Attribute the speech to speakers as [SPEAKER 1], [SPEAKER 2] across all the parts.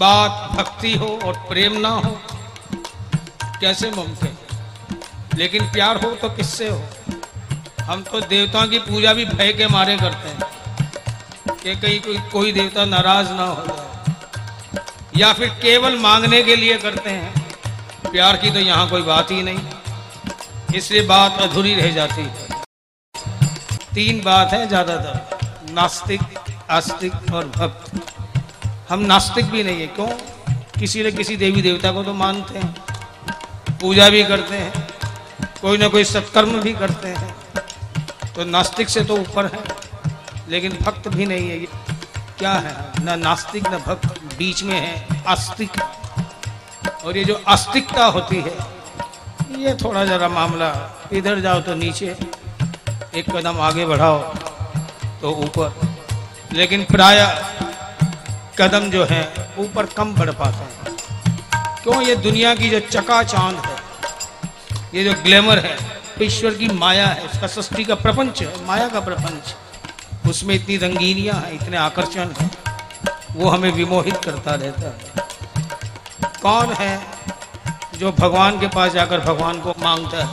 [SPEAKER 1] बात भक्ति हो और प्रेम ना हो, कैसे मुमकिन? लेकिन प्यार हो तो किससे हो? हम तो देवताओं की पूजा भी भय के मारे करते हैं कि कहीं कोई कोई देवता नाराज़ ना हो जाए। या फिर केवल मांगने के लिए करते हैं। प्यार की तो यहाँ कोई बात ही नहीं। इसलिए बात अधूरी रह जाती है। तीन बात है ज़्यादातर, नास्तिक, आस्तिक और भक्त। हम नास्तिक भी नहीं है, क्यों? किसी न किसी देवी देवता को तो मानते हैं। पूजा भी करते हैं, कोई ना कोई सत्कर्म भी करते हैं। तो नास्तिक से तो ऊपर है, लेकिन भक्त भी नहीं है। ये क्या है? ना नास्तिक, ना भक्त बीच में है, आस्तिक। और ये जो आस्तिकता होती है, ये थोड़ा जरा मामला, इधर जाओ तो नीचे, एक कदम आगे बढ़ाओ तो ऊपर। लेकिन प्राय कदम जो है, ऊपर कम बढ़ पाते हैं। क्यों? ये दुनिया की जो चका चाँद है, ये जो ग्लैमर है ईश्वर की माया है, उसका सृष्टि का प्रपंच है, माया का प्रपंच उसमें इतनी रंगीनियाँ हैं, इतने आकर्षण हैं, वो हमें विमोहित करता रहता है। कौन है जो भगवान के पास जाकर भगवान को माँगता है?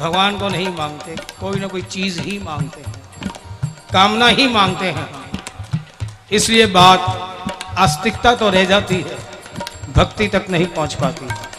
[SPEAKER 1] भगवान को नहीं मांगते, कोई ना कोई चीज़ ही मांगते हैं, कामना ही मांगते हैं। इसलिए बात आस्तिकता तो रह जाती है भक्ति तक नहीं पहुँच पाती है।